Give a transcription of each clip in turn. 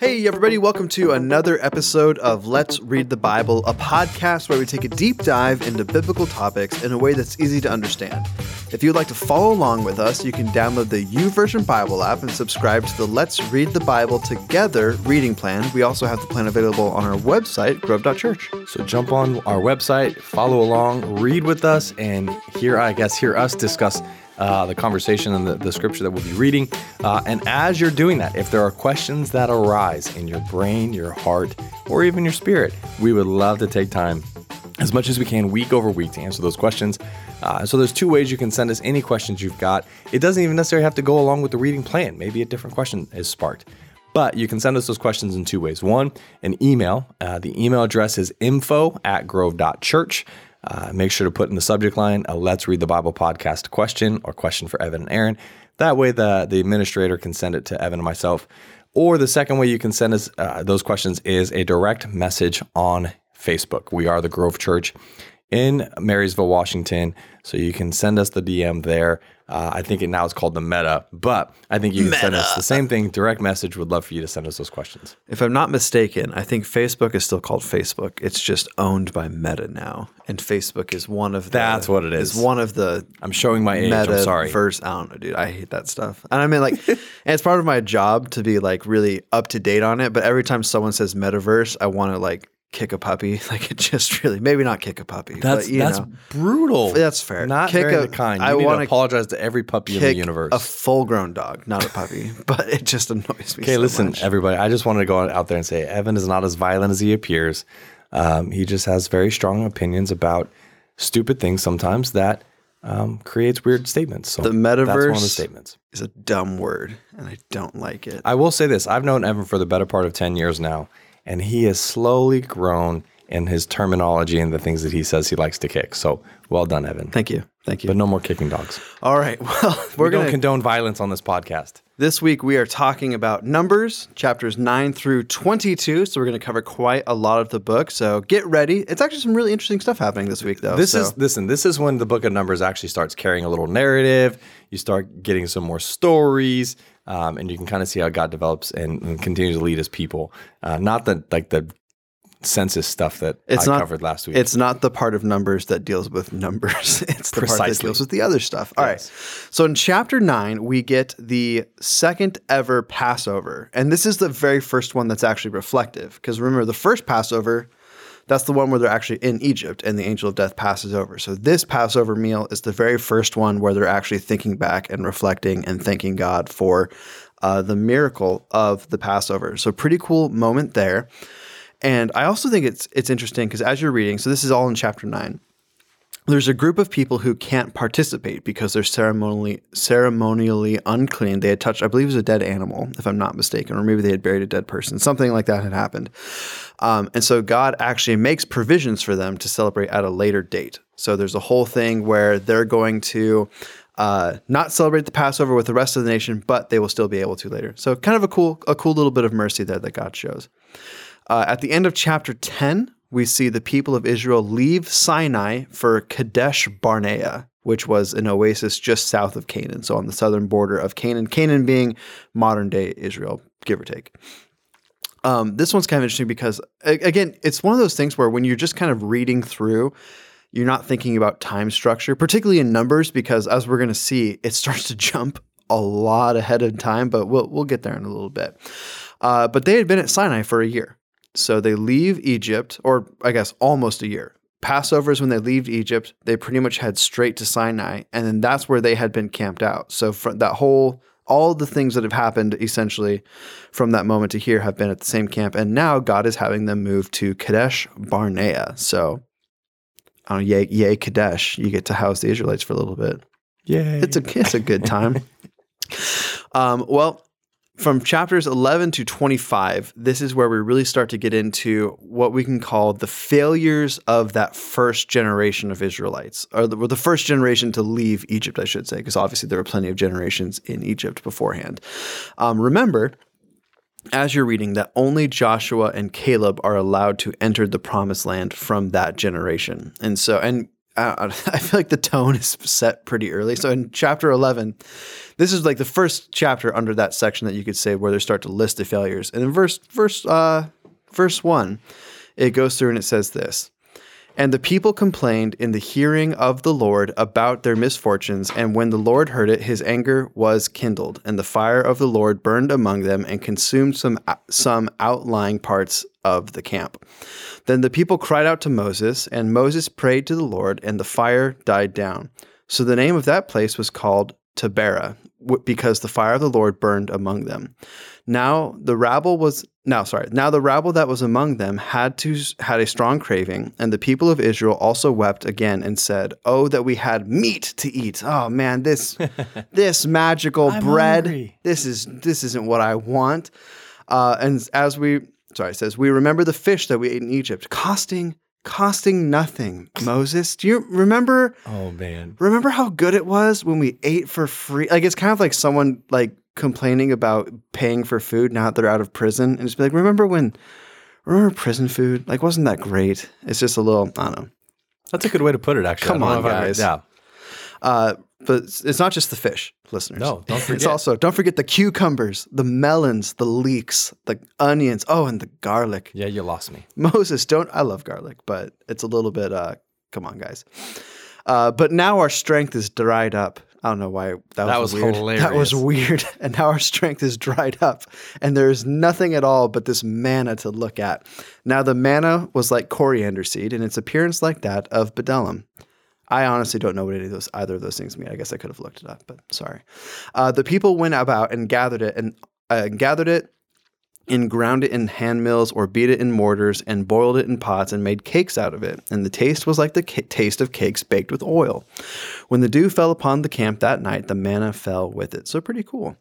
Hey, everybody, welcome to another episode of Let's Read the Bible, a podcast where we take a deep dive into biblical topics in a way that's easy to understand. If you'd like to follow along with us, you can download the YouVersion Bible app and subscribe to the Let's Read the Bible Together reading plan. We also have the plan available on our website, grove.church. So jump on our website, follow along, read with us, and hear, I guess, hear us discuss uh, the conversation and the, the, scripture that we'll be reading. Uh, and as you're doing that, if there are questions that arise in your brain, your heart, or even your spirit, we would love to take time as much as we can week over week to answer those questions. Uh, so there's two ways you can send us any questions you've got. It doesn't even necessarily have to go along with the reading plan. Maybe a different question is sparked. But you can send us those questions in two ways. One, an email. Uh, the email address is info at grove.church. Uh, make sure to put in the subject line a Let's Read the Bible podcast question or question for Evan and Aaron. That way, the, the administrator can send it to Evan and myself. Or the second way you can send us uh, those questions is a direct message on Facebook. We are the Grove Church in Marysville, Washington. So you can send us the DM there. Uh, I think it now is called the Meta, but I think you can Meta. send us the same thing, direct message. Would love for you to send us those questions. If I'm not mistaken, I think Facebook is still called Facebook. It's just owned by Meta now, and Facebook is one of the, that's what it is. Is one of the I'm showing my age. Meta I'm sorry. Verse. I don't know, dude. I hate that stuff. And I mean, like, and it's part of my job to be like really up to date on it. But every time someone says metaverse, I want to like kick a puppy. Like it just really maybe not kick a puppy. That's but, that's know, brutal. That's fair. Not kick a, kind. You I want to apologize to every puppy in the universe. A full grown dog, not a puppy. but it just annoys me. Okay, so listen, much. everybody. I just wanted to go out there and say Evan is not as violent as he appears. Um, he just has very strong opinions about stupid things sometimes that um, creates weird statements. So the metaverse that's one of the statements. is a dumb word, and I don't like it. I will say this: I've known Evan for the better part of ten years now, and he has slowly grown in his terminology and the things that he says he likes to kick. So well done, Evan. Thank you. Thank you. But no more kicking dogs. All right. Well, we're we going to condone violence on this podcast. This week we are talking about Numbers, chapters 9 through 22. So we're going to cover quite a lot of the book. So get ready. It's actually some really interesting stuff happening this week, though. This so. is listen. This is when the book of Numbers actually starts carrying a little narrative. You start getting some more stories. Um, and you can kind of see how God develops and, and continues to lead his people. Uh, not the like the census stuff that it's I not, covered last week. It's not the part of numbers that deals with numbers. it's the Precisely. part that deals with the other stuff. All yes. right. So in chapter nine, we get the second ever Passover. And this is the very first one that's actually reflective. Because remember, the first Passover, that's the one where they're actually in Egypt and the angel of death passes over. So this Passover meal is the very first one where they're actually thinking back and reflecting and thanking God for uh, the miracle of the Passover. So pretty cool moment there. And I also think it's it's interesting because as you're reading, so this is all in chapter nine. There's a group of people who can't participate because they're ceremonially ceremonially unclean. They had touched, I believe, it was a dead animal, if I'm not mistaken, or maybe they had buried a dead person. Something like that had happened, um, and so God actually makes provisions for them to celebrate at a later date. So there's a whole thing where they're going to uh, not celebrate the Passover with the rest of the nation, but they will still be able to later. So kind of a cool, a cool little bit of mercy there that God shows. Uh, at the end of chapter 10, we see the people of Israel leave Sinai for Kadesh Barnea, which was an oasis just south of Canaan, so on the southern border of Canaan, Canaan being modern day Israel, give or take. Um, this one's kind of interesting because, again, it's one of those things where when you're just kind of reading through, you're not thinking about time structure, particularly in numbers, because as we're going to see, it starts to jump a lot ahead of time, but we'll, we'll get there in a little bit. Uh, but they had been at Sinai for a year. So they leave Egypt, or I guess almost a year. Passover is when they leave Egypt. They pretty much head straight to Sinai, and then that's where they had been camped out. So from that whole, all the things that have happened essentially from that moment to here have been at the same camp, and now God is having them move to Kadesh Barnea. So, I don't know, yay, yay Kadesh! You get to house the Israelites for a little bit. Yay! It's a it's a good time. um, well, from chapters 11 to 25, this is where we really start to get into what we can call the failures of that first generation of Israelites, or the, the first generation to leave Egypt, I should say, because obviously there were plenty of generations in Egypt beforehand. Um, remember, as you're reading, that only Joshua and Caleb are allowed to enter the promised land from that generation. And so, and I feel like the tone is set pretty early. So in chapter 11, this is like the first chapter under that section that you could say where they start to list the failures. And in verse verse uh, verse one, it goes through and it says this. And the people complained in the hearing of the Lord about their misfortunes. And when the Lord heard it, his anger was kindled, and the fire of the Lord burned among them and consumed some, some outlying parts of the camp. Then the people cried out to Moses, and Moses prayed to the Lord, and the fire died down. So the name of that place was called Taberah, because the fire of the Lord burned among them. Now the rabble was now sorry. Now the rabble that was among them had to had a strong craving, and the people of Israel also wept again and said, "Oh that we had meat to eat! Oh man, this this magical bread. Hungry. This is this isn't what I want." Uh, and as we sorry, it says we remember the fish that we ate in Egypt, costing costing nothing. Moses, do you remember? Oh man, remember how good it was when we ate for free? Like it's kind of like someone like complaining about paying for food now that they're out of prison, and just be like, remember when? Remember prison food? Like, wasn't that great? It's just a little, I don't know. That's a good way to put it. Actually, come on, guys. I, yeah. Uh, but it's not just the fish, listeners. No, don't forget. It's also don't forget the cucumbers, the melons, the leeks, the onions. Oh, and the garlic. Yeah, you lost me. Moses, don't. I love garlic, but it's a little bit. Uh, come on, guys. Uh, but now our strength is dried up. I don't know why that, that was, was weird. hilarious. That was weird. And now our strength is dried up, and there is nothing at all but this manna to look at. Now the manna was like coriander seed, and its appearance like that of bdellium. I honestly don't know what any of those either of those things mean. I guess I could have looked it up, but sorry. Uh, the people went about and gathered it and uh, gathered it and ground it in hand mills or beat it in mortars and boiled it in pots and made cakes out of it. And the taste was like the ca- taste of cakes baked with oil. When the dew fell upon the camp that night, the manna fell with it. So pretty cool.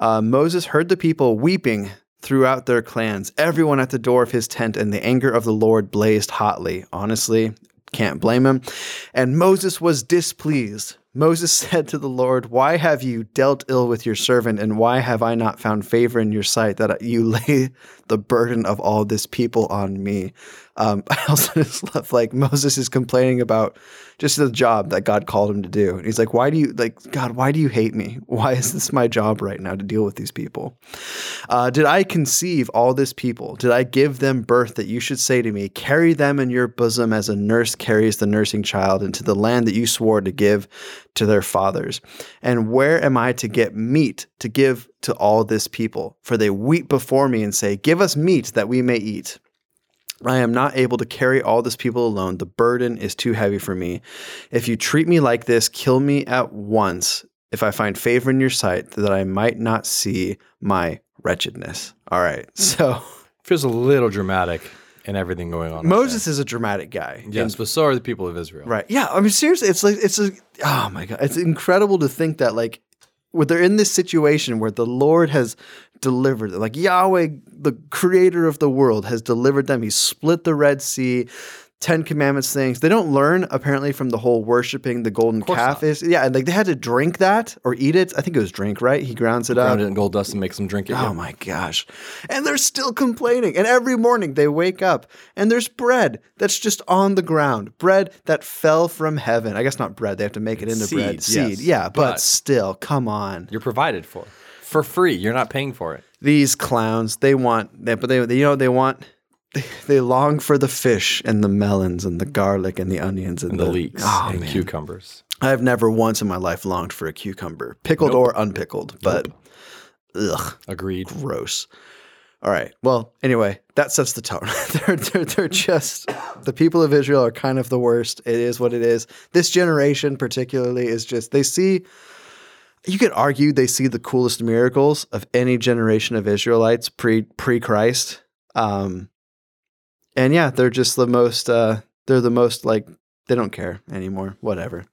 Uh, Moses heard the people weeping throughout their clans, everyone at the door of his tent, and the anger of the Lord blazed hotly. Honestly, can't blame him. And Moses was displeased. Moses said to the Lord, Why have you dealt ill with your servant, and why have I not found favor in your sight that you lay the burden of all this people on me? Um, I also just love like Moses is complaining about just the job that God called him to do. And he's like, Why do you like God, why do you hate me? Why is this my job right now to deal with these people? Uh, did I conceive all this people? Did I give them birth that you should say to me, Carry them in your bosom as a nurse carries the nursing child into the land that you swore to give to their fathers? And where am I to get meat to give to all this people? For they weep before me and say, Give us meat that we may eat. I am not able to carry all this people alone. The burden is too heavy for me. If you treat me like this, kill me at once if I find favor in your sight, that I might not see my wretchedness. All right. So feels a little dramatic and everything going on. Moses is a dramatic guy. Yes, and, but so are the people of Israel. Right. Yeah. I mean, seriously, it's like it's a oh my god, it's incredible to think that like when they're in this situation where the Lord has delivered them. Like Yahweh, the creator of the world, has delivered them. He split the Red Sea. Ten Commandments things. They don't learn apparently from the whole worshiping the golden calf not. is. Yeah, like they had to drink that or eat it. I think it was drink, right? He grounds it up. Ground up. it in gold dust and makes them drink it. Oh yeah. my gosh. And they're still complaining. And every morning they wake up and there's bread that's just on the ground. Bread that fell from heaven. I guess not bread. They have to make it into Seed, bread. Seed. Yes. Yeah, but, but still, come on. You're provided for for free. You're not paying for it. These clowns, they want that, but they you know they want they, long for the fish and the melons and the garlic and the onions and, and the, the, leeks oh, and man. cucumbers. I've never once in my life longed for a cucumber, pickled nope. or unpickled, but nope. ugh, agreed, gross. All right. Well, anyway, that sets the tone. they're, they're, they're just the people of Israel are kind of the worst. It is what it is. This generation, particularly, is just they see you could argue they see the coolest miracles of any generation of Israelites pre pre Christ. Um, and yeah, they're just the most. Uh, they're the most like they don't care anymore. Whatever.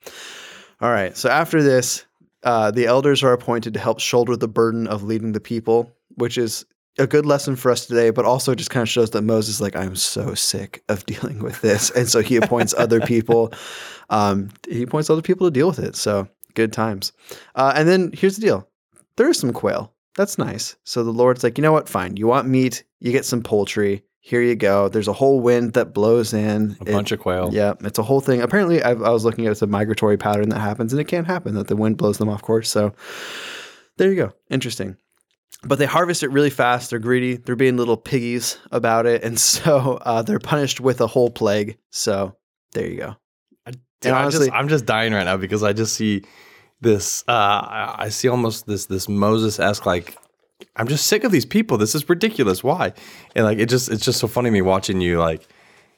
All right. So after this, uh, the elders are appointed to help shoulder the burden of leading the people, which is a good lesson for us today, but also just kind of shows that Moses, like, I'm so sick of dealing with this, and so he appoints other people. Um, he appoints other people to deal with it. So good times. Uh, and then here's the deal there is some quail. That's nice. So the Lord's like, you know what? Fine. You want meat, you get some poultry. Here you go. There's a whole wind that blows in. A it, bunch of quail. Yeah, it's a whole thing. Apparently, I, I was looking at it's a migratory pattern that happens, and it can't happen that the wind blows them off course. So there you go. Interesting. But they harvest it really fast. They're greedy. They're being little piggies about it, and so uh, they're punished with a whole plague. So there you go. Dude, honestly, I'm just, I'm just dying right now because I just see this. Uh, I see almost this this Moses esque like I'm just sick of these people. This is ridiculous. Why? And like it just it's just so funny me watching you like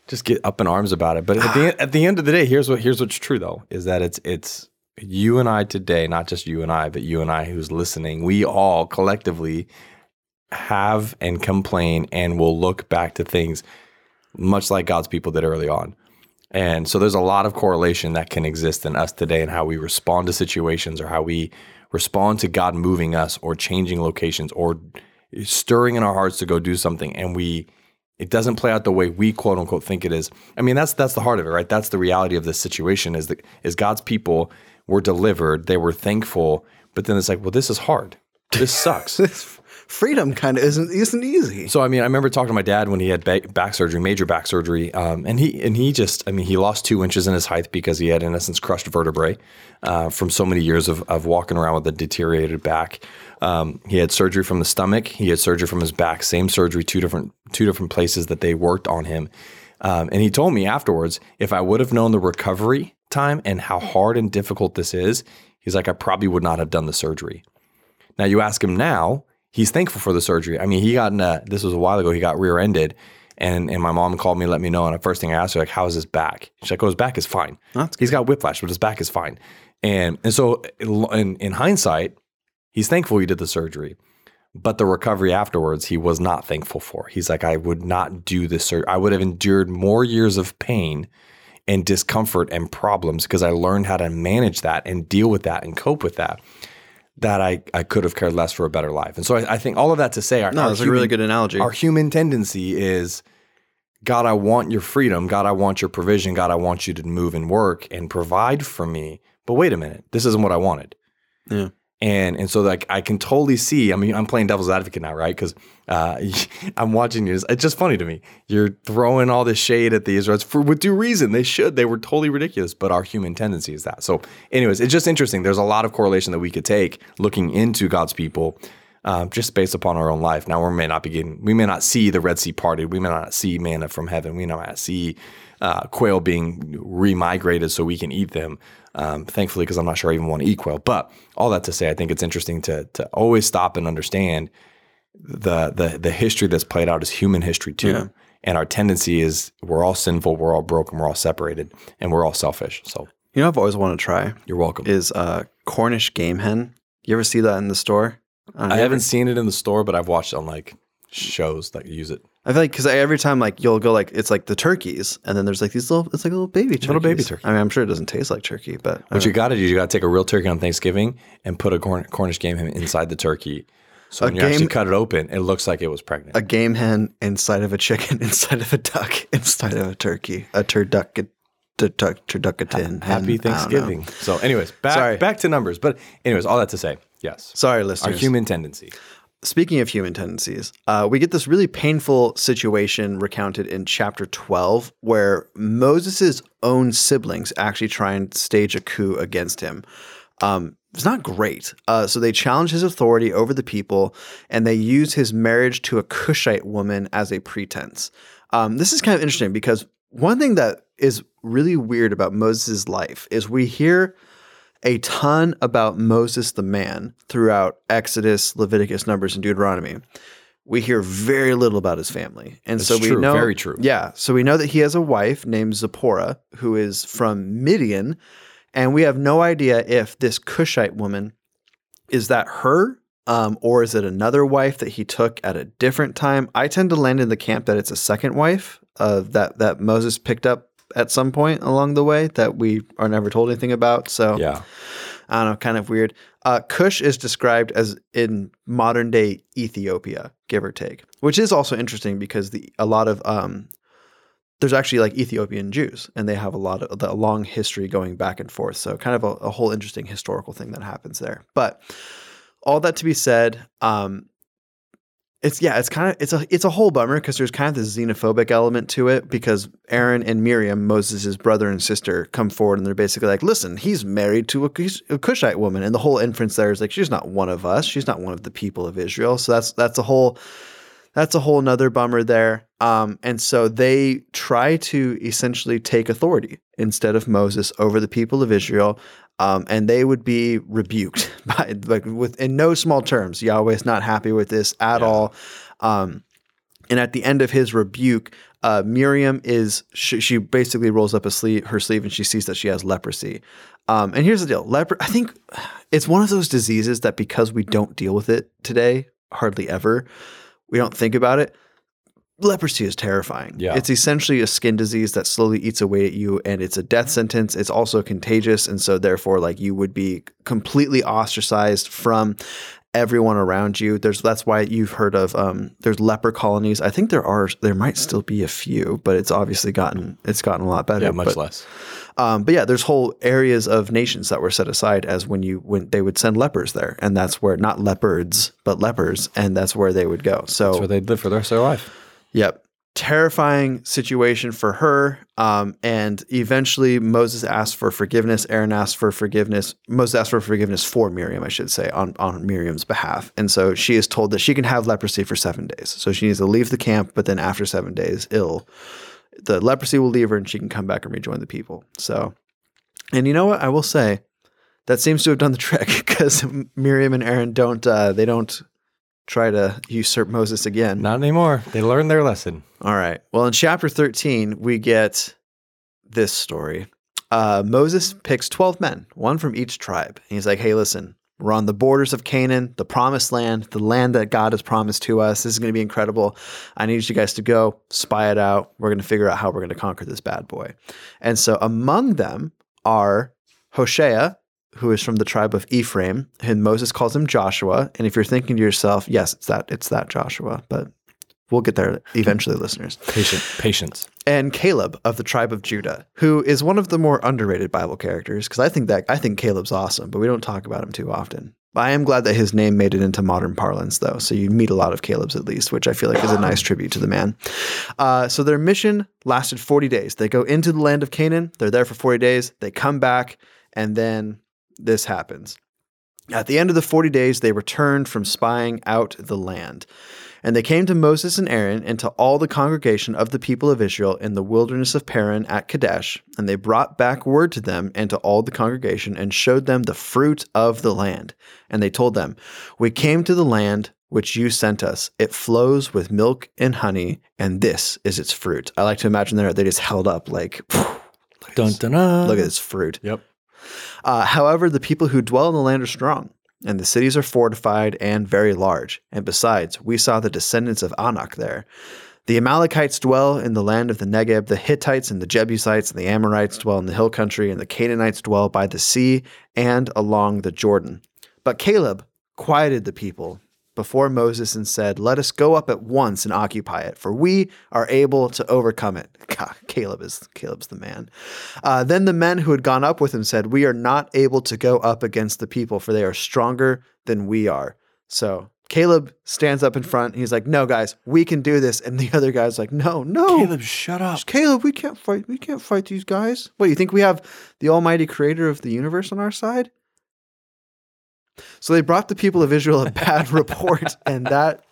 just get up in arms about it. But at the at the end of the day, here's what here's what's true though is that it's it's you and I today, not just you and I, but you and I who's listening. We all collectively have and complain and will look back to things much like God's people did early on. And so there's a lot of correlation that can exist in us today and how we respond to situations or how we respond to God moving us or changing locations or stirring in our hearts to go do something and we it doesn't play out the way we quote unquote think it is. I mean, that's that's the heart of it, right? That's the reality of this situation is that is God's people were delivered, they were thankful, but then it's like, well, this is hard. This sucks. freedom kind of isn't isn't easy. So I mean, I remember talking to my dad when he had back surgery, major back surgery, um, and he and he just, I mean, he lost two inches in his height because he had in essence crushed vertebrae uh, from so many years of of walking around with a deteriorated back. Um, he had surgery from the stomach. He had surgery from his back. Same surgery, two different two different places that they worked on him. Um, and he told me afterwards, if I would have known the recovery time and how hard and difficult this is, he's like, I probably would not have done the surgery. Now you ask him now, he's thankful for the surgery. I mean, he got in a, this was a while ago, he got rear ended. And, and my mom called me, let me know. And the first thing I asked her, like, how is his back? She's like, oh, his back is fine. Oh, that's he's got whiplash, but his back is fine. And, and so in, in hindsight, he's thankful he did the surgery. But the recovery afterwards, he was not thankful for. He's like, I would not do this surgery. I would have endured more years of pain and discomfort and problems because I learned how to manage that and deal with that and cope with that that I, I could have cared less for a better life. And so I, I think all of that to say, our, no, that's human, a really good analogy. Our human tendency is, God, I want your freedom. God, I want your provision. God, I want you to move and work and provide for me. But wait a minute, this isn't what I wanted. Yeah. And and so like I can totally see. I mean, I'm playing devil's advocate now, right? Because uh, I'm watching you. It's just funny to me. You're throwing all this shade at the Israelites for with due reason. They should. They were totally ridiculous. But our human tendency is that. So, anyways, it's just interesting. There's a lot of correlation that we could take looking into God's people. Uh, just based upon our own life. Now we may not be getting, we may not see the Red Sea parted. We may not see manna from heaven. We may not see uh, quail being remigrated so we can eat them. Um, thankfully, because I'm not sure I even want to eat quail. But all that to say, I think it's interesting to to always stop and understand the the the history that's played out as human history too. Yeah. And our tendency is we're all sinful, we're all broken, we're all separated, and we're all selfish. So you know, I've always wanted to try. You're welcome. Is uh, Cornish game hen? You ever see that in the store? I, I haven't seen it in the store, but I've watched on like shows that use it. I feel like because every time like you'll go like it's like the turkeys, and then there's like these little it's like a little baby turkeys. little baby turkey. I mean, I'm sure it doesn't taste like turkey, but what you got to do, you got to take a real turkey on Thanksgiving and put a Corn- Cornish game hen inside the turkey. So when a you game, actually cut it open, it looks like it was pregnant. A game hen inside of a chicken, inside of a duck, inside of a turkey, a turducken. Turducken. Happy Thanksgiving. So, anyways, back Sorry. back to numbers. But, anyways, all that to say, yes. Sorry, listeners. Our human tendency speaking of human tendencies, uh, we get this really painful situation recounted in chapter 12 where Moses' own siblings actually try and stage a coup against him. Um, it's not great. Uh, so they challenge his authority over the people and they use his marriage to a Cushite woman as a pretense. Um, this is kind of interesting because one thing that is really weird about Moses' life is we hear a ton about Moses the man throughout Exodus, Leviticus, Numbers, and Deuteronomy. We hear very little about his family. And That's so we true, know very true. Yeah. So we know that he has a wife named Zipporah who is from Midian. And we have no idea if this Cushite woman is that her um, or is it another wife that he took at a different time? I tend to land in the camp that it's a second wife uh, that that Moses picked up at some point along the way that we are never told anything about. So yeah, I don't know, kind of weird. Uh, Cush is described as in modern day Ethiopia, give or take, which is also interesting because the a lot of um, there's actually like Ethiopian Jews, and they have a lot of a long history going back and forth. So kind of a, a whole interesting historical thing that happens there. But all that to be said, um, it's yeah, it's kind of it's a it's a whole bummer because there's kind of this xenophobic element to it because Aaron and Miriam, Moses' brother and sister, come forward and they're basically like, "Listen, he's married to a, a Cushite woman," and the whole inference there is like, she's not one of us, she's not one of the people of Israel. So that's that's a whole that's a whole nother bummer there. Um, and so they try to essentially take authority instead of Moses over the people of Israel. Um, and they would be rebuked by like with in no small terms. Yahweh is not happy with this at yeah. all. Um, and at the end of his rebuke, uh, Miriam is she, she, basically rolls up a sleeve, her sleeve and she sees that she has leprosy. Um, and here's the deal: leper. I think it's one of those diseases that because we don't deal with it today, hardly ever, we don't think about it leprosy is terrifying. Yeah. It's essentially a skin disease that slowly eats away at you and it's a death sentence. It's also contagious. And so therefore, like you would be completely ostracized from everyone around you. There's that's why you've heard of um, there's leper colonies. I think there are there might still be a few, but it's obviously gotten it's gotten a lot better. Yeah, much but, less. Um, but yeah, there's whole areas of nations that were set aside as when you when they would send lepers there, and that's where not leopards but lepers, and that's where they would go. So that's where they'd live for the rest of their life. Yep. Terrifying situation for her. Um, and eventually Moses asked for forgiveness. Aaron asked for forgiveness. Moses asked for forgiveness for Miriam, I should say, on, on Miriam's behalf. And so she is told that she can have leprosy for seven days. So she needs to leave the camp, but then after seven days, ill, the leprosy will leave her and she can come back and rejoin the people. So, and you know what? I will say that seems to have done the trick because Miriam and Aaron don't, uh, they don't try to usurp Moses again. Not anymore. They learned their lesson. All right. Well, in chapter 13, we get this story. Uh, Moses picks 12 men, one from each tribe. And he's like, hey, listen, we're on the borders of Canaan, the promised land, the land that God has promised to us. This is going to be incredible. I need you guys to go spy it out. We're going to figure out how we're going to conquer this bad boy. And so among them are Hoshea, who is from the tribe of Ephraim, and Moses calls him Joshua. And if you're thinking to yourself, yes, it's that it's that Joshua, but we'll get there eventually, listeners. Patient, patience. And Caleb of the tribe of Judah, who is one of the more underrated Bible characters, because I think that I think Caleb's awesome, but we don't talk about him too often. I am glad that his name made it into modern parlance, though. So you meet a lot of Caleb's at least, which I feel like is a nice tribute to the man. Uh, so their mission lasted 40 days. They go into the land of Canaan. They're there for 40 days. They come back, and then this happens. At the end of the 40 days, they returned from spying out the land. And they came to Moses and Aaron and to all the congregation of the people of Israel in the wilderness of Paran at Kadesh. And they brought back word to them and to all the congregation and showed them the fruit of the land. And they told them, We came to the land which you sent us. It flows with milk and honey, and this is its fruit. I like to imagine there they just held up like, dun, dun, dun. look at this fruit. Yep. Uh, however, the people who dwell in the land are strong, and the cities are fortified and very large. And besides, we saw the descendants of Anak there. The Amalekites dwell in the land of the Negeb, the Hittites and the Jebusites and the Amorites dwell in the hill country, and the Canaanites dwell by the sea and along the Jordan. But Caleb quieted the people before Moses and said, Let us go up at once and occupy it, for we are able to overcome it. God, Caleb is Caleb's the man. Uh, then the men who had gone up with him said, We are not able to go up against the people, for they are stronger than we are. So Caleb stands up in front. he's like, "No, guys, we can do this." And the other guy's like, "No, no, Caleb, shut up, Caleb. We can't fight. We can't fight these guys. What you think we have the Almighty Creator of the universe on our side? So they brought the people of Israel a bad report, and that.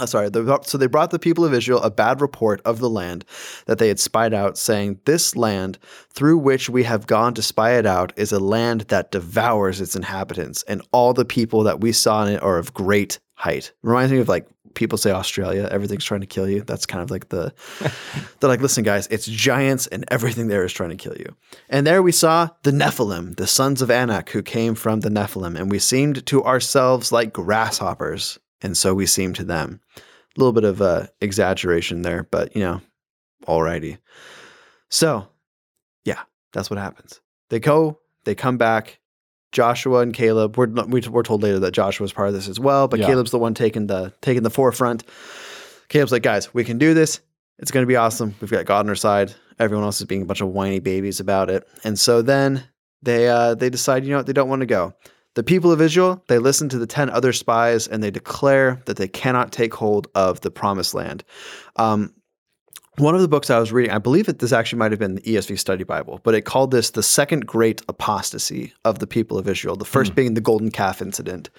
Uh, sorry, the, so they brought the people of Israel a bad report of the land that they had spied out, saying, This land through which we have gone to spy it out is a land that devours its inhabitants, and all the people that we saw in it are of great height. Reminds me of like people say Australia, everything's trying to kill you. That's kind of like the they're like, listen, guys, it's giants and everything there is trying to kill you. And there we saw the Nephilim, the sons of Anak, who came from the Nephilim, and we seemed to ourselves like grasshoppers, and so we seemed to them. A little bit of uh, exaggeration there, but you know, alrighty. So, yeah, that's what happens. They go, they come back, Joshua and Caleb. We're we're told later that Joshua was part of this as well, but yeah. Caleb's the one taking the taking the forefront. Caleb's like, guys, we can do this. It's going to be awesome. We've got God on our side. Everyone else is being a bunch of whiny babies about it, and so then they uh, they decide, you know what, they don't want to go. The people of Israel, they listen to the 10 other spies and they declare that they cannot take hold of the promised land. Um, one of the books I was reading, I believe that this actually might have been the ESV Study Bible, but it called this the second great apostasy of the people of Israel. The first mm. being the golden calf incident.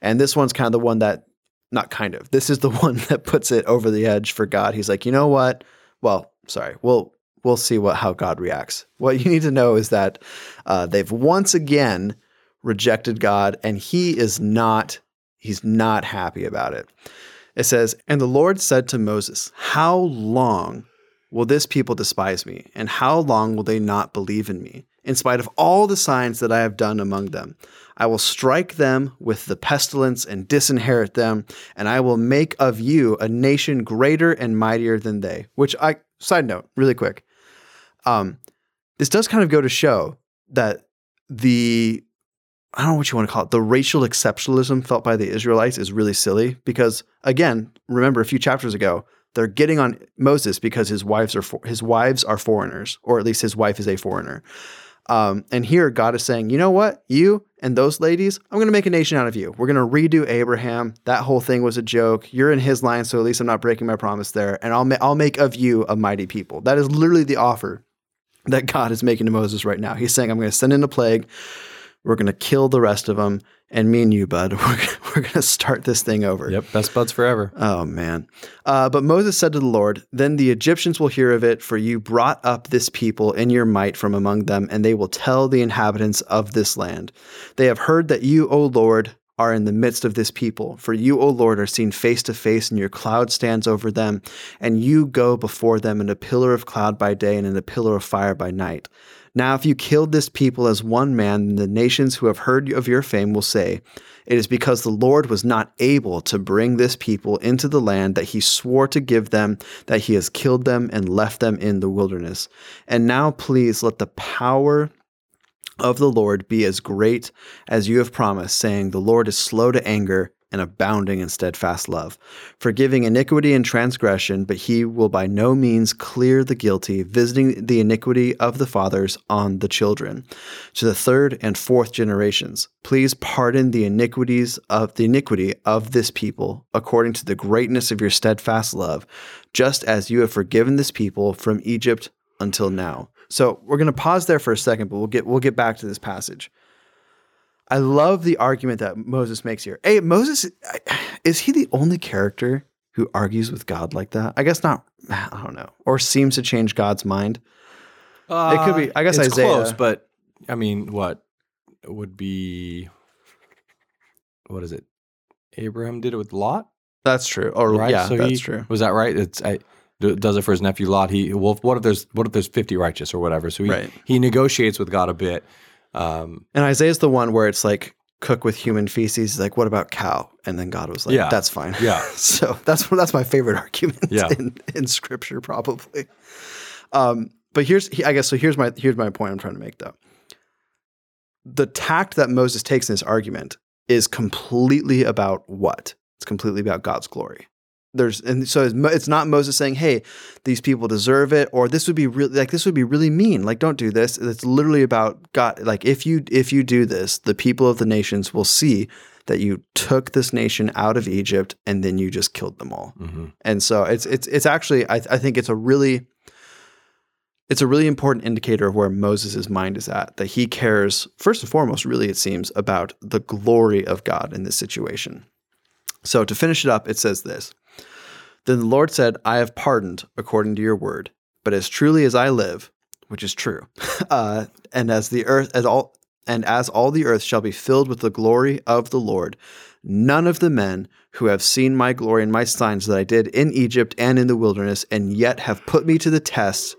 And this one's kind of the one that, not kind of, this is the one that puts it over the edge for God. He's like, you know what? Well, sorry, we'll, we'll see what, how God reacts. What you need to know is that uh, they've once again rejected God and he is not, he's not happy about it. It says, And the Lord said to Moses, How long will this people despise me? And how long will they not believe in me? In spite of all the signs that I have done among them, I will strike them with the pestilence and disinherit them, and I will make of you a nation greater and mightier than they. Which I, side note, really quick, um, this does kind of go to show that the I don't know what you want to call it. The racial exceptionalism felt by the Israelites is really silly because, again, remember a few chapters ago, they're getting on Moses because his wives are for, his wives are foreigners, or at least his wife is a foreigner. Um, and here God is saying, you know what, you and those ladies, I'm going to make a nation out of you. We're going to redo Abraham. That whole thing was a joke. You're in his line, so at least I'm not breaking my promise there. And I'll ma- I'll make of you a mighty people. That is literally the offer that God is making to Moses right now. He's saying, I'm going to send in a plague. We're going to kill the rest of them. And me and you, bud, we're, we're going to start this thing over. Yep, best buds forever. Oh, man. Uh, but Moses said to the Lord, Then the Egyptians will hear of it, for you brought up this people in your might from among them, and they will tell the inhabitants of this land. They have heard that you, O Lord, are in the midst of this people. For you, O Lord, are seen face to face, and your cloud stands over them, and you go before them in a pillar of cloud by day and in a pillar of fire by night. Now, if you killed this people as one man, then the nations who have heard of your fame will say, It is because the Lord was not able to bring this people into the land that he swore to give them, that he has killed them and left them in the wilderness. And now, please let the power of the Lord be as great as you have promised, saying, The Lord is slow to anger and abounding in steadfast love, forgiving iniquity and transgression, but he will by no means clear the guilty, visiting the iniquity of the fathers on the children, to the third and fourth generations. Please pardon the iniquities of the iniquity of this people, according to the greatness of your steadfast love, just as you have forgiven this people from Egypt until now. So we're going to pause there for a second, but we'll get we'll get back to this passage. I love the argument that Moses makes here. Hey, Moses, is he the only character who argues with God like that? I guess not. I don't know. Or seems to change God's mind. Uh, it could be. I guess it's Isaiah. Close, but I mean, what would be? What is it? Abraham did it with Lot. That's true. Or right? yeah, so that's he, true. Was that right? It's I, does it for his nephew Lot. He well, what if there's what if there's fifty righteous or whatever? So he right. he negotiates with God a bit. Um, and Isaiah's the one where it's like cook with human feces. Like, what about cow? And then God was like, yeah. that's fine. Yeah. so that's that's my favorite argument yeah. in, in scripture, probably. Um, but here's, I guess, so here's my here's my point I'm trying to make though. The tact that Moses takes in this argument is completely about what? It's completely about God's glory there's and so it's not Moses saying, "Hey, these people deserve it," or "This would be really like this would be really mean." Like, don't do this. It's literally about God. Like, if you if you do this, the people of the nations will see that you took this nation out of Egypt and then you just killed them all. Mm-hmm. And so it's it's it's actually I, I think it's a really it's a really important indicator of where Moses' mind is at. That he cares first and foremost, really it seems, about the glory of God in this situation. So to finish it up, it says this. Then the Lord said, I have pardoned according to your word, but as truly as I live, which is true, uh, and as the earth, as all, and as all the earth shall be filled with the glory of the Lord, none of the men who have seen my glory and my signs that I did in Egypt and in the wilderness, and yet have put me to the test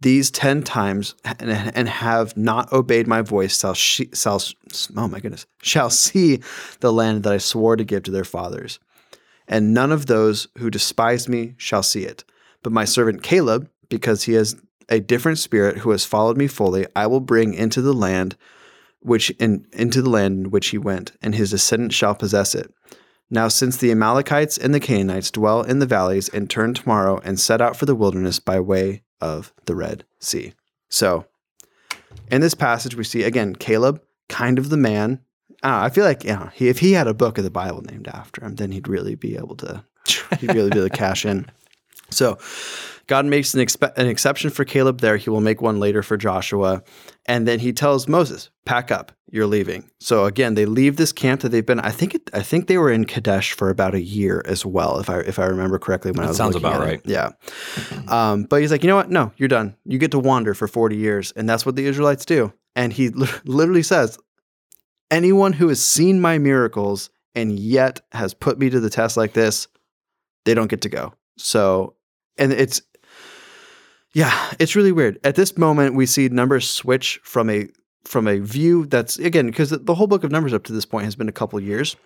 these ten times and, have not obeyed my voice shall, she, shall oh my goodness shall see the land that I swore to give to their fathers and none of those who despise me shall see it. But my servant Caleb, because he has a different spirit who has followed me fully, I will bring into the land which in, into the land in which he went, and his descendants shall possess it. Now, since the Amalekites and the Canaanites dwell in the valleys, and turn tomorrow and set out for the wilderness by way of the Red Sea. So, in this passage, we see again Caleb, kind of the man I, I feel like yeah, he, if he had a book of the Bible named after him, then he'd really be able to he'd really be able to cash in. So God makes an, expe- an exception for Caleb there. He will make one later for Joshua. And then he tells Moses, pack up, you're leaving. So again, they leave this camp that they've been, I think, it, I think they were in Kadesh for about a year as well, if I, if I remember correctly when that I was sounds about right. It. Yeah. Um, but he's like, you know what? No, you're done. You get to wander for 40 years. And that's what the Israelites do. And he literally says, anyone who has seen my miracles and yet has put me to the test like this, they don't get to go. So, and it's yeah, it's really weird. At this moment, we see numbers switch from a from a view that's again because the whole book of numbers up to this point has been a couple years.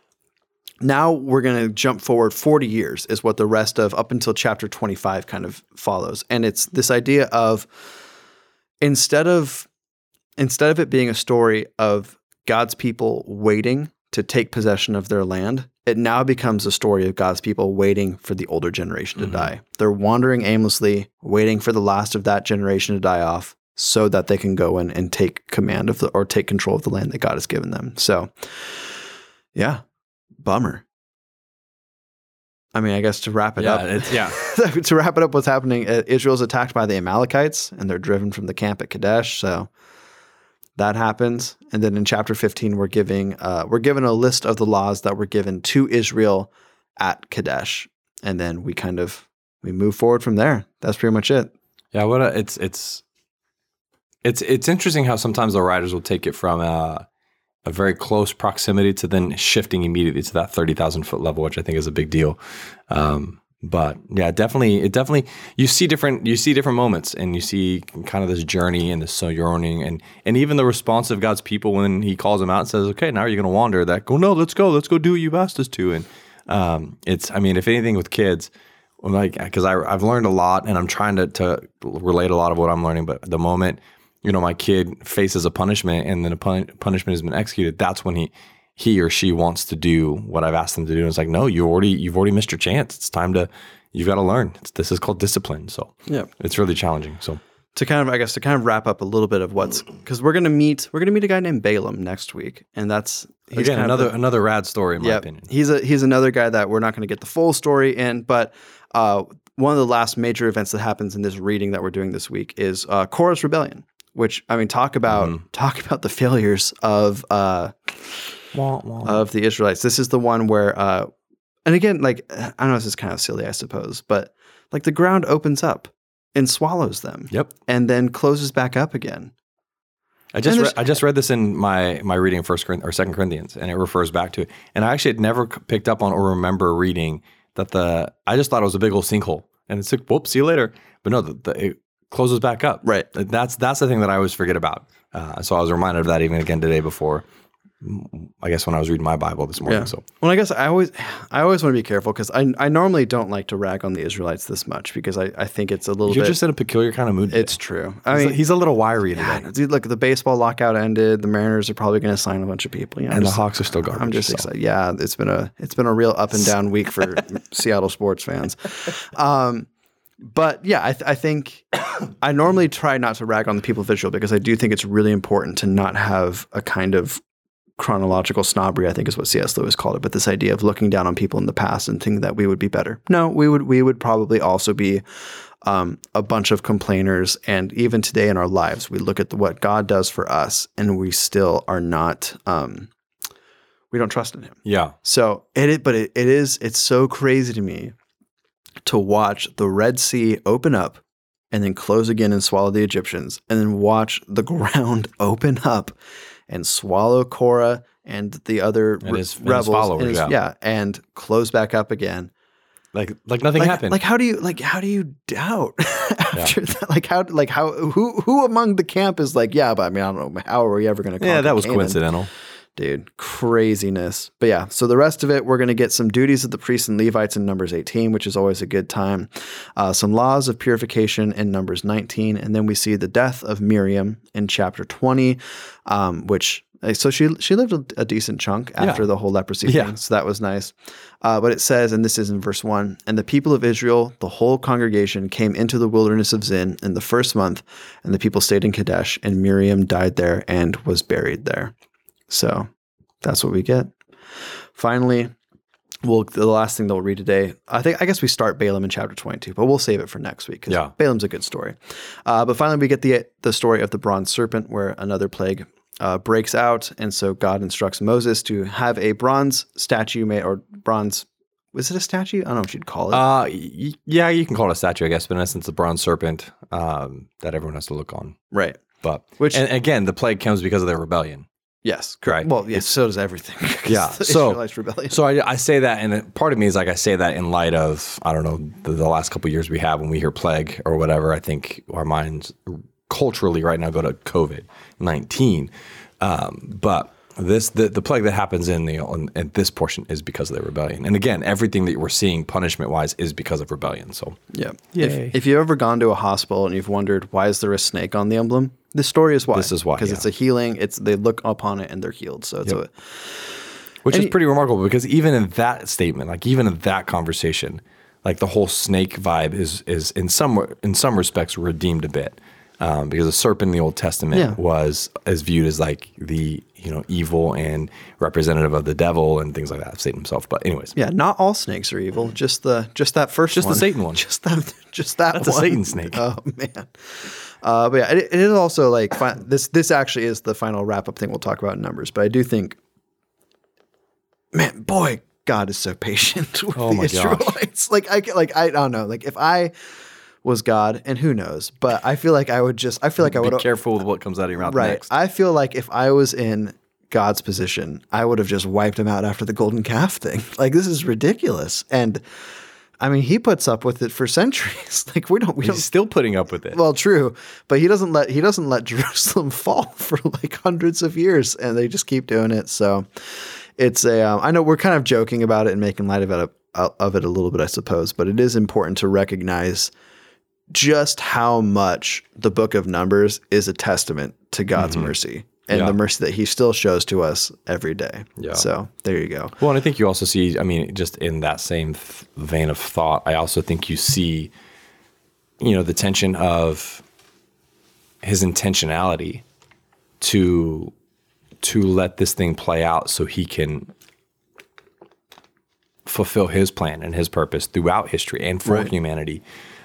Now we're going to jump forward 40 years is what the rest of up until chapter 25 kind of follows. And it's this idea of instead of instead of it being a story of God's people waiting to take possession of their land, it now becomes a story of God's people waiting for the older generation mm-hmm. to die. They're wandering aimlessly, waiting for the last of that generation to die off so that they can go in and take command of the or take control of the land that God has given them. So, yeah, bummer. I mean, I guess to wrap it yeah, up, yeah. to wrap it up, what's happening? Uh, Israel's attacked by the Amalekites, and they're driven from the camp at Kadesh. So that happens. And then in chapter 15 we're giving uh, we're given a list of the laws that were given to israel at kadesh. And then we kind of we move forward from there. That's pretty much it. Yeah what a, it's it's it's it's interesting how sometimes the writers will take it from a, a very close proximity to then shifting immediately to that 30,000 foot level which i think is a big deal. Um, but yeah, definitely, it definitely you see different you see different moments, and you see kind of this journey and this sojourning, and and even the response of God's people when He calls them out and says, "Okay, now you're going to wander." That go, no, let's go, let's go do what you've asked us to, and um, it's I mean, if anything with kids, I'm like because I've learned a lot, and I'm trying to to relate a lot of what I'm learning, but the moment you know my kid faces a punishment and then a pun- punishment has been executed, that's when he he or she wants to do what I've asked them to do. And it's like, no, you already you've already missed your chance. It's time to you've got to learn. It's, this is called discipline. So yeah, it's really challenging. So to kind of I guess to kind of wrap up a little bit of what's because we're gonna meet we're gonna meet a guy named Balaam next week, and that's he's again another the, another rad story in my opinion. He's a he's another guy that we're not gonna get the full story in, but uh, one of the last major events that happens in this reading that we're doing this week is uh, Korah's rebellion. Which I mean, talk about mm-hmm. talk about the failures of. Uh, wah, wah. of the Israelites. This is the one where, uh, and again, like I don't know, this is kind of silly, I suppose, but like the ground opens up and swallows them. Yep, and then closes back up again. I just re- I just read this in my my reading First or Second Corinthians, and it refers back to it. And I actually had never picked up on or remember reading that the I just thought it was a big old sinkhole, and it's like, whoop, see you later. But no, the, the, it closes back up. Right. That's that's the thing that I always forget about. Uh, so I was reminded of that even again today before I guess when I was reading my Bible this morning. Yeah. So well, I guess I always I always want to be careful because I I normally don't like to rag on the Israelites this much because I, I think it's a little. You're bit, just in a peculiar kind of mood. Today. It's true. I he's mean, a, he's a little wiry today. Yeah, dude, look, the baseball lockout ended. The Mariners are probably going to sign a bunch of people. You know, and just, the Hawks are still garbage. I'm just so. excited. Yeah, it's been a it's been a real up and down week for Seattle sports fans. Um, but yeah, I, th- I think I normally try not to rag on the people of Israel because I do think it's really important to not have a kind of chronological snobbery, I think is what C.S. Lewis called it. But this idea of looking down on people in the past and thinking that we would be better. No, we would we would probably also be um, a bunch of complainers. And even today in our lives, we look at the, what God does for us, and we still are not. Um, we don't trust in Him. Yeah. So it, but it, it is. It's so crazy to me to watch the Red Sea open up and then close again and swallow the Egyptians, and then watch the ground open up and swallow Korah and the other and his, re- rebels. followers, his, yeah. yeah, and close back up again. Like like nothing like, happened. Like how do you like how do you doubt after yeah. that? Like how like how who who among the camp is like yeah, but I mean I don't know how are we ever going to? Yeah, that was Canaan? coincidental dude craziness but yeah so the rest of it we're going to get some duties of the priests and levites in numbers 18 which is always a good time uh, some laws of purification in numbers 19 and then we see the death of miriam in chapter 20 um, which uh, so she she lived a, a decent chunk after yeah. the whole leprosy yeah. thing, so that was nice. Uh, but it says, and this is in verse one, and the people of Israel, the whole congregation, came into the wilderness of Zin in the first month, and the people stayed in Kadesh, and Miriam died there and was buried there. So That's what we get. Finally, well, the last thing that we'll read today, I think, I guess we start Balaam in chapter 22, but we'll save it for next week because Yeah. Balaam's a good story. Uh, but finally, we get the the story of the bronze serpent, where another plague uh, breaks out, and so God instructs Moses to have a bronze statue made, or bronze. Was it a statue? I don't know what you'd call it. Uh, y- yeah, you can call it a statue, I guess, but in essence, a bronze serpent um, that everyone has to look on. right. But Which- and again, the plague comes because of their rebellion. Yes. Correct. Right. Well, yes. So does everything. Yeah, The so- Israelites rebellion. So I, I say that, and part of me is like I say that in light of I don't know the, the last couple of years we have when we hear plague or whatever. I think our minds culturally right now go to COVID nineteen, um, but this the, the plague that happens in the in, in this portion is because of the rebellion. And again, everything that we're seeing punishment wise is because of rebellion. So Yeah. Yay. If, if you've ever gone to a hospital and you've wondered why is there a snake on the emblem, this story is why. This is why, Because yeah. it's a healing. It's they look upon it and they're healed. So it's a which is pretty remarkable because even in that statement, like even in that conversation, like the whole snake vibe is is in some in some respects redeemed a bit um, because a serpent in the Old Testament Yeah. was is viewed as like the you know evil and representative of the devil and things like that, Satan himself. But anyways, yeah. Not all snakes are evil. Just the just that first Just the. Satan one. Just that. Just that. That's a. Satan snake. Oh man. Uh, but yeah, it, it is also like fi- this. This actually is the final wrap up thing we'll talk about in numbers. But I do think, man, boy, God is so patient with Oh the gosh. Israelites. Like I like I don't know. Like if I was God, and who knows, but I feel like I would just. I feel like I would be careful with what comes out of your mouth Right. next. I feel like if I was in God's position, I would have just wiped him out after the golden calf thing. Like this is ridiculous. And I mean, he puts up with it for centuries. like we don't we He's don't still putting up with it. well, true, but he doesn't let he doesn't let Jerusalem fall for like hundreds of years, and they just keep doing it. So it's a. Um, I know we're kind of joking about it and making light of it of it a little bit, I suppose, but it is important to recognize just how much the Book of Numbers is a testament to God's mercy and. Yeah. the mercy that He still shows to us every day. Yeah. So there you go. Well, and I think you also see, I mean, just in that same th- vein of thought, I also think you see, you know, the tension of his intentionality to to let this thing play out so he can fulfill his plan and his purpose throughout history and for Right. humanity.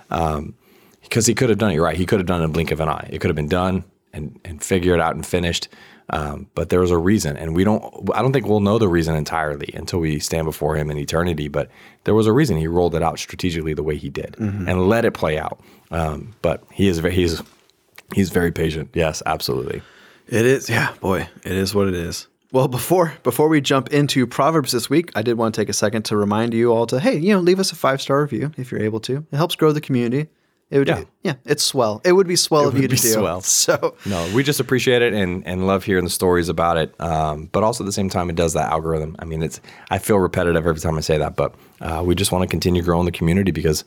Um, because he could have done it, you're right. He could have done it in a blink of an eye. It could have been done and and figured it out and finished. Um, but there was a reason, and we don't. I don't think we'll know the reason entirely until we stand before him in eternity. But there was a reason he rolled it out strategically the way he did and let it play out. Um, but he is very he's he's very patient. Yes, absolutely. It is, yeah, boy, it is what it is. Well, before before we jump into Proverbs this week, I did want to take a second to remind you all to hey, you know, leave us a five star review if you're able to. It helps grow the community. It would, Yeah. yeah, it's swell. It would be swell of would you to do. swell. So No, we just appreciate it and, and love hearing the stories about it. Um, but also at the same time, it does that algorithm. I mean, it's I feel repetitive every time I say that, but uh, we just want to continue growing the community because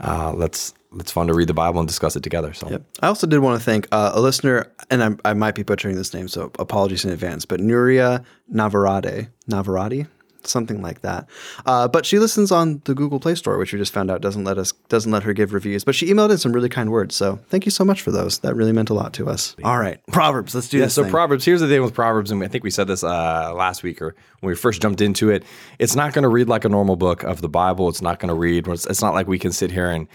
uh, let's it's fun to read the Bible and discuss it together. So I also did want to thank uh, a listener, and I, I might be butchering this name, so apologies in advance, but Nuria Navarrete, Navarrete, something like that. Uh, but she listens on the Google Play Store, which we just found out doesn't let us doesn't let her give reviews. But she emailed in some really kind words, so thank you so much for those. That really meant a lot to us. All right, Proverbs. Let's do Yeah, this. so thing. Proverbs. Here's the thing with Proverbs, and I think we said this uh, last week or when we first jumped into it. It's not going to read like a normal book of the Bible. It's not going to read. It's, it's not like we can sit here and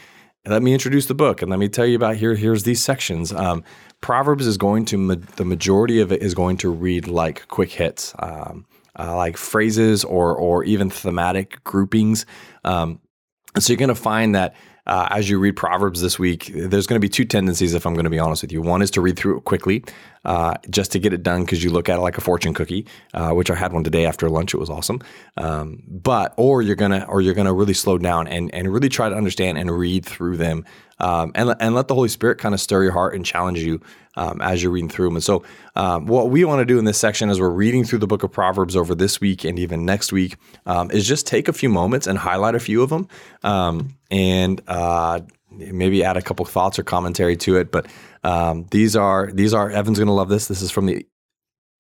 let me introduce the book and let me tell you about here. Here's these sections. Um, Proverbs is going to ma- the majority of it is going to read like quick hits, um, uh, like phrases or or even thematic groupings. Um, and so you're going to find that uh, as you read Proverbs this week, there's going to be two tendencies, if I'm going to be honest with you. One is to read through it quickly, uh, just to get it done because you look at it like a fortune cookie, uh, which I had one today after lunch. It was awesome. Um, but or you're gonna or you're gonna really slow down and and really try to understand and read through them, um, and and let the Holy Spirit kind of stir your heart and challenge you um, as you're reading through them. And so, um, what we want to do in this section as we're reading through the book of Proverbs over this week and even next week um, is just take a few moments and highlight a few of them um, and uh, maybe add a couple thoughts or commentary to it. But um, these are these are Evan's going to love this. This is from the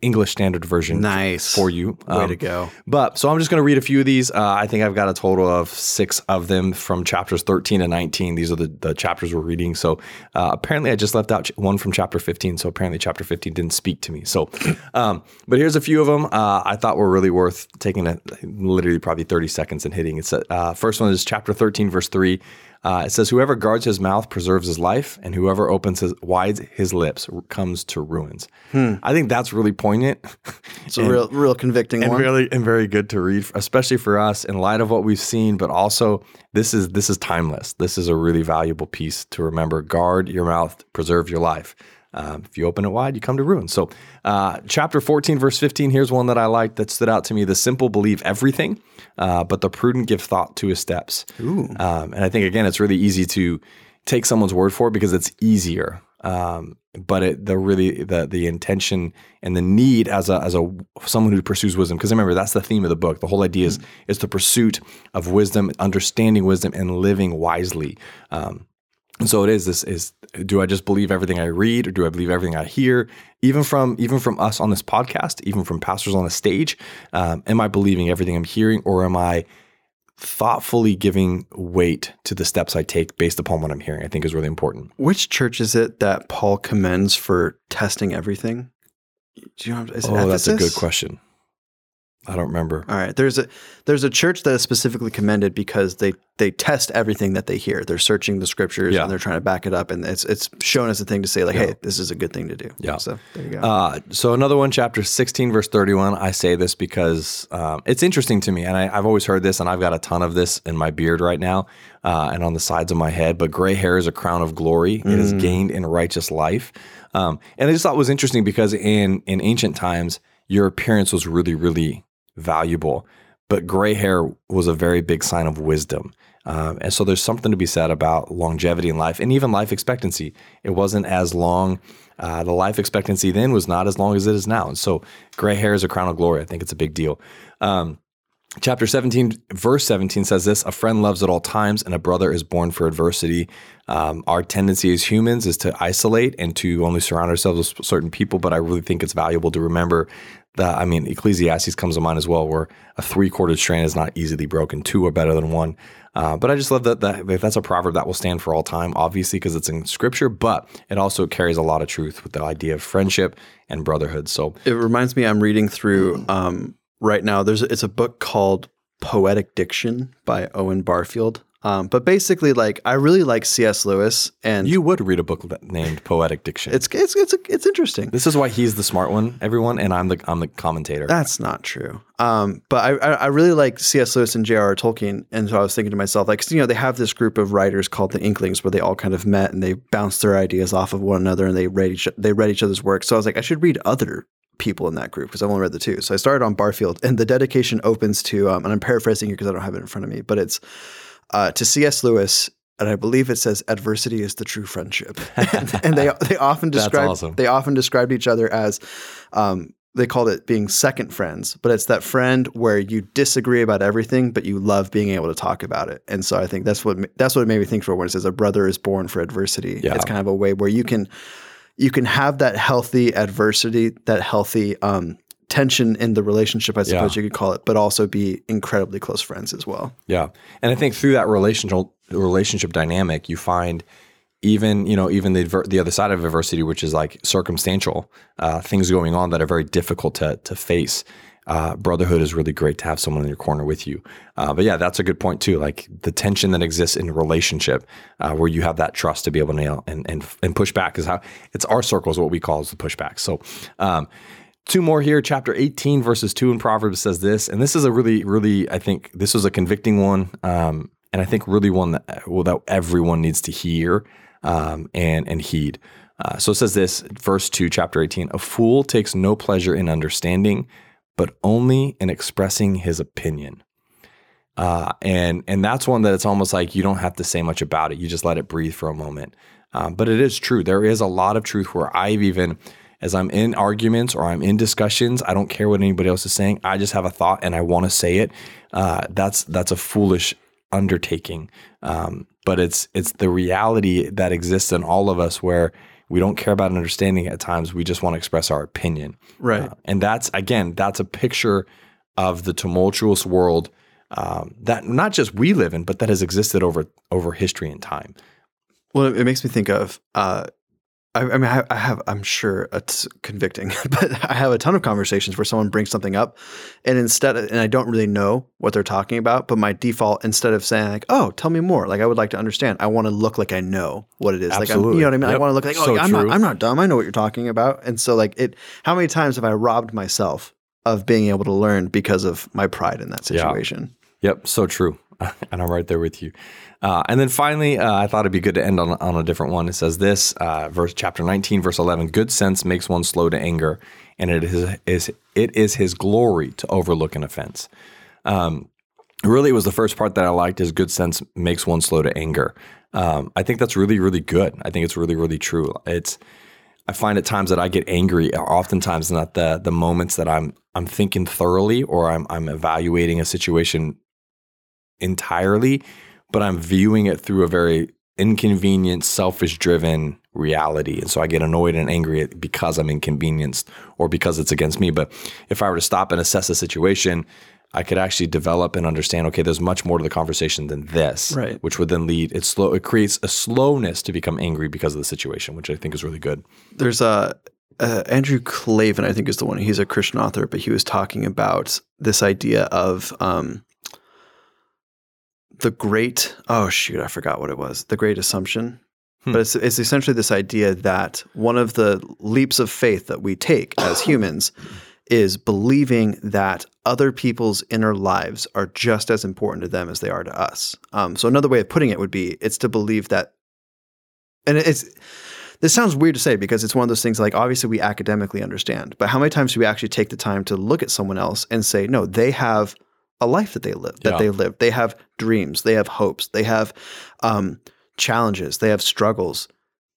English Standard Version nice. for you. Way um, to go. But so I'm just going to read a few of these. Uh, I think I've got a total of six of them from chapters 13 and 19. These are the, the chapters we're reading. So uh, apparently I just left out one from chapter 15. So apparently chapter 15 didn't speak to me. So, um, but here's a few of them uh, I thought were really worth taking a, literally probably 30 seconds and hitting. It's uh, first one is chapter 13, verse 3. Uh, it says, "Whoever guards his mouth preserves his life, and whoever opens his wide his lips comes to ruins." Hmm. I think that's really poignant. It's and, a real, real convicting and one. really and very good to read, especially for us in light of what we've seen. But also, this is this is timeless. This is a really valuable piece to remember. Guard your mouth, preserve your life. Um, if you open it wide, you come to ruin. So, uh, chapter 14, verse 15, here's one that I like that stood out to me. The simple believe everything, uh, but the prudent give thought to his steps. Um, and I think, again, it's really easy to take someone's word for it because it's easier. Um, but it, the really the the intention and the need as a as a someone who pursues wisdom because remember that's the theme of the book the whole idea is mm-hmm. is the pursuit of wisdom understanding wisdom and living wisely um, and so it is this is do I just believe everything I read or do I believe everything I hear? Even from even from us on this podcast, even from pastors on the stage, um, am I believing everything I'm hearing or am I thoughtfully giving weight to the steps I take based upon what I'm hearing? I think is really important. Which church is it that Paul commends for testing everything? Do you know, is oh, that's a good question. I don't remember. All right. There's a there's a church that is specifically commended because they they test everything that they hear. They're searching the scriptures yeah. and they're trying to back it up, and it's it's shown as a thing to say like, yeah. hey, this is a good thing to do. Yeah. So there you go. Uh, so another one, chapter sixteen, verse thirty-one. I say this because um, it's interesting to me, and I, have always heard this, and I've got a ton of this in my beard right now, uh, and on the sides of my head. But gray hair is a crown of glory; mm. it is gained in righteous life. Um, and I just thought it was interesting because in in ancient times, your appearance was really really valuable. But gray hair was a very big sign of wisdom. Um, and so there's something to be said about longevity in life and even life expectancy. It wasn't as long. Uh, the life expectancy then was not as long as it is now. And so gray hair is a crown of glory. I think it's a big deal. Um, chapter 17, verse 17 says this A friend loves at all times, and a brother is born for adversity. Um, our tendency as humans is to isolate and to only surround ourselves with certain people, but I really think it's valuable to remember that, I mean, Ecclesiastes comes to mind as well, where a three quartered strand is not easily broken. Two are better than one. Uh, but I just love that, that if that's a proverb that will stand for all time, obviously, because it's in scripture, but it also carries a lot of truth with the idea of friendship and brotherhood. So it reminds me, I'm reading through um, right now. There's it's a book called Poetic Diction by Owen Barfield. Um, but basically, like I really like C.S. Lewis, and you would read a book named Poetic Diction. It's it's it's it's interesting. This is why he's the smart one, everyone, and I'm the I'm the commentator. That's not true. Um, but I, I, really like C.S. Lewis and J.R.R. Tolkien, and so I was thinking to myself, like, you know, they have this group of writers called the Inklings, where they all kind of met and they bounced their ideas off of one another, and they read each they read each other's work. So I was like, I should read other people in that group because I've only read the two. So I started on Barfield, and the dedication opens to, um, and I'm paraphrasing here because I don't have it in front of me, but it's uh, to C.S. Lewis, and I believe it says adversity is the true friendship. and, and, they they often describe awesome. they often described each other as um, they called it being second friends, but it's that friend where you disagree about everything, but you love being able to talk about it. And so I think that's what that's what it made me think for when it says a brother is born for adversity. Yeah. It's kind of a way where you can you can have that healthy adversity, that healthy um, tension in the relationship, I suppose yeah. you could call it, but also be incredibly close friends as well. Yeah, and I think through that relational relationship dynamic, you find even you know even the the other side of adversity, which is like circumstantial uh, things going on that are very difficult to to face. Uh, brotherhood is really great to have someone in your corner with you. Uh, but yeah, that's a good point too. Like the tension that exists in a relationship uh, where you have that trust to be able to nail and, and, and push back is how it's our circle is what we call is the pushback. So, um, Two more here. Chapter 18, verses 2 in Proverbs says this. And this is a really, really, I think this was a convicting one. Um, and I think really one that, well, that everyone needs to hear um, and, and heed. Uh, so it says this, verse 2, chapter 18 A fool takes no pleasure in understanding, but only in expressing his opinion. Uh, and and that's one that it's almost like you don't have to say much about it. You just let it breathe for a moment. Um, but it is true. There is a lot of truth where I've even as I'm in arguments or I'm in discussions, I don't care what anybody else is saying. I just have a thought and I want to say it. Uh, that's that's a foolish undertaking. Um, but it's it's the reality that exists in all of us where We don't care about understanding at times. We just want to express our opinion. Right. Uh, and that's, again, that's a picture of the tumultuous world um, that not just we live in, but that has existed over over history and time. Well, it makes me think of uh, I, I mean, I, I have, I'm sure it's convicting, but I have a ton of conversations where someone brings something up, and instead, of, and I don't really know what they're talking about, but my default, instead of saying like, "Oh, tell me more," like I would like to understand, I want to look like I know what it is. Absolutely. Like, I'm, you know what I mean? Yep. I want to look like, "Oh, so I'm not, I'm not dumb. I know what you're talking about." And so, like, it. How many times have I robbed myself of being able to learn because of my pride in that situation? Yeah. Yep, so true. and I'm right there with you. Uh, and then finally, uh, I thought it'd be good to end on, on a different one. It says this, uh, verse chapter 19, verse 11: "Good sense makes one slow to anger, and it is, is it is his glory to overlook an offense." Um, really, it was the first part that I liked. Is good sense makes one slow to anger. Um, I think that's really, really good. I think it's really, really true. It's I find at times that I get angry, oftentimes not the the moments that I'm I'm thinking thoroughly or I'm I'm evaluating a situation entirely, but I'm viewing it through a very inconvenient, selfish driven reality. And so I get annoyed and angry because I'm inconvenienced or because it's against me. But if I were to stop and assess the situation, I could actually develop and understand, okay, there's much more to the conversation than this. Right. Which would then lead it slow it creates a slowness to become angry because of the situation, which I think is really good. There's a uh, Andrew Klavan, I think, is the one. He's a Christian author, but he was talking about this idea of um, the great oh shoot i forgot what it was the great assumption hmm. but it's, it's essentially this idea that one of the leaps of faith that we take as humans is believing that other people's inner lives are just as important to them as they are to us um, so another way of putting it would be it's to believe that and it's this sounds weird to say because it's one of those things like obviously we academically understand but how many times do we actually take the time to look at someone else and say no they have a life that they live that yeah. they live. They have dreams. They have hopes. They have um, challenges. They have struggles.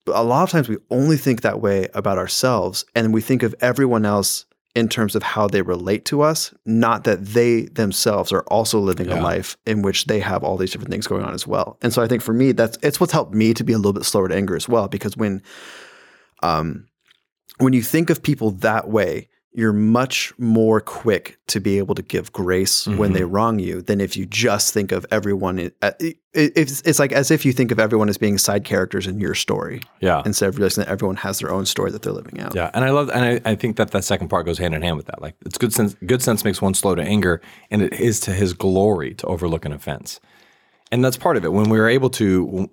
But a lot of times we only think that way about ourselves and we think of everyone else in terms of how they relate to us not that they themselves are also living yeah. a life in which they have all these different things going on as well. And so i think for me that's it's what's helped me to be a little bit slower to anger as well because when um when you think of people that way you're much more quick to be able to give grace mm-hmm. when they mm-hmm. wrong you than if you just think of everyone. It's, it's like as if you think of everyone as being side characters in your story. Yeah. Instead of realizing that everyone has their own story that they're living out. Yeah. And I love, and I, I think that that second part goes hand in hand with that. Like it's good sense, good sense makes one slow to anger and it is to his glory to overlook an offense. And that's part of it. When we are able to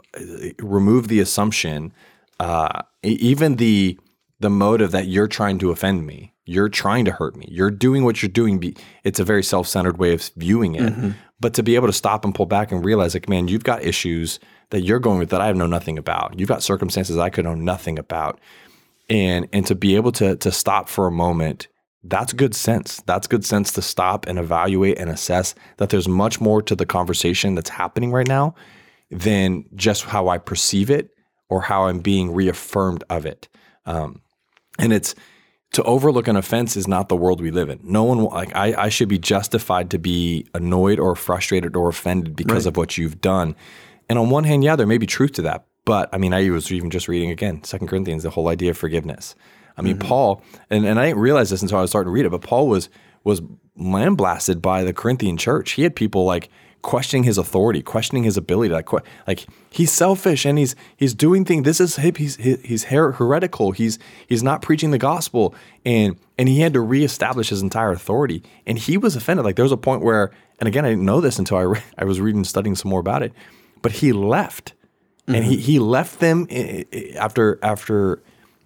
remove the assumption, uh, even the, the motive that you're trying to offend me you're trying to hurt me. You're doing what you're doing. It's a very self centered way of viewing it. Mm-hmm. But to be able to stop and pull back and realize, like, man, you've got issues that you're going with that I have know nothing about. You've got circumstances I could know nothing about. And and to be able to to stop for a moment, that's good sense. That's good sense to stop and evaluate and assess that there's much more to the conversation that's happening right now than just how I perceive it or how I'm being reaffirmed of it. Um, and it's to overlook an offense is not the world we live in. No one like I, I should be justified to be annoyed or frustrated or offended because right. of what you've done. And on one hand, yeah, there may be truth to that. But I mean, I was even just reading again, Second Corinthians, the whole idea of forgiveness. I mean, mm-hmm. Paul, and, and I didn't realize this until I was starting to read it, but Paul was was blasted by the Corinthian church. He had people like questioning his authority, questioning his ability. Like, like he's selfish and he's he's doing things. This is hip. He's he's heretical. He's he's not preaching the gospel, and and he had to reestablish his entire authority. And he was offended. Like there was a point where, and again, I didn't know this until I re- I was reading, studying some more about it. But he left, mm-hmm. and he mm-hmm. he left them eh, eh, eh, after after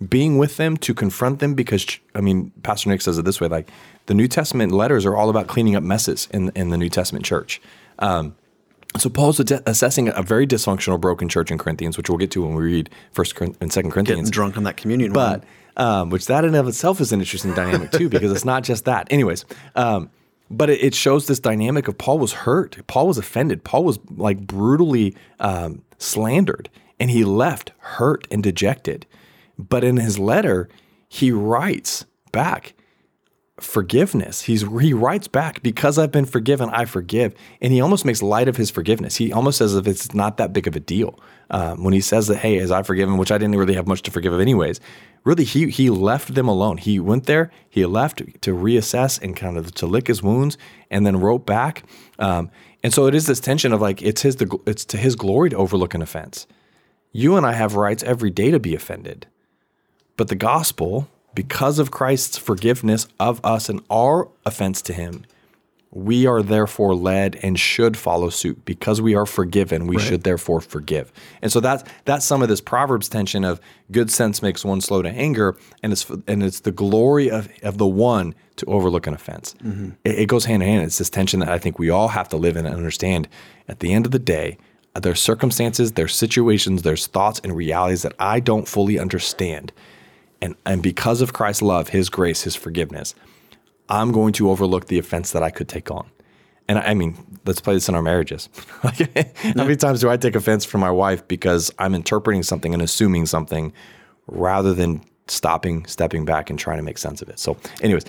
being with them to confront them because I mean, Pastor Nick says it this way: like the New Testament letters are all about cleaning up messes in in the New Testament church. Um, so Paul's assessing a very dysfunctional, broken church in Corinthians, which we'll get to when we read First and Second Corinthians. Getting drunk on that communion, but um, which that in and of itself is an interesting dynamic too, because it's not just that. Anyways, um, but it, it, shows this dynamic of Paul was hurt, Paul was offended, Paul was like brutally um, slandered, and he left hurt and dejected. But in his letter, he writes back forgiveness. He's he writes back because I've been forgiven, I forgive, and he almost makes light of his forgiveness. He almost says if it's not that big of a deal um, when he says that, hey, as I forgiven, which I didn't really have much to forgive of anyways. Really, he he left them alone. He went there, he left to reassess and kind of to lick his wounds, and then wrote back. Um, and so it is this tension of like it's his it's to his glory to overlook an offense. You and I have rights every day to be offended, but the gospel because of Christ's forgiveness of us and our offense to him, we are therefore led and should follow suit. Because we are forgiven we right. should therefore forgive. And so that's that's some of this proverbs tension of good sense makes one slow to anger and it's and it's the glory of, of the one to overlook an offense. Mm-hmm. it, it, goes hand in hand. It's this tension that i think we all have to live in and understand. At the end of the day there's circumstances there's situations there's thoughts and realities that i don't fully understand and, and because of Christ's love, his grace, his forgiveness, I'm going to overlook the offense that I could take on. And I mean, let's play this in our marriages. How many times do I take offense from my wife because I'm interpreting something and assuming something rather than stopping, stepping back, and trying to make sense of it? So, anyways,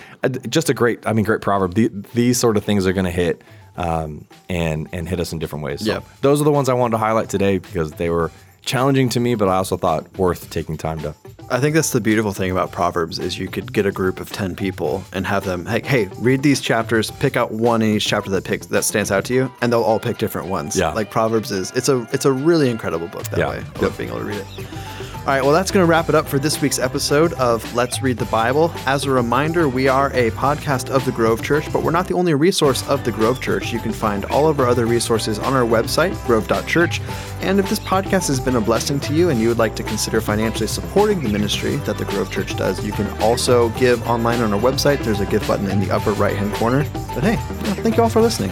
just a great, I mean, great proverb. The, these sort of things are going to hit um, and and hit us in different ways. So, those are the ones I wanted to highlight today because they were challenging to me, but I also thought worth taking time to. I think that's the beautiful thing about Proverbs is you could get a group of 10 people and have them, hey, hey, read these chapters, pick out one in each chapter that picks that stands out to you, and they'll all pick different ones. Yeah. Like Proverbs is it's a it's a really incredible book that yeah. way. I yep. being able to read it. All right, well, that's going to wrap it up for this week's episode of Let's Read the Bible. As a reminder, we are a podcast of the Grove Church, but we're not the only resource of the Grove Church. You can find all of our other resources on our website, grove.church. And if this podcast has been a blessing to you and you would like to consider financially supporting the ministry that the Grove Church does, you can also give online on our website. There's a give button in the upper right hand corner. But hey, thank you all for listening.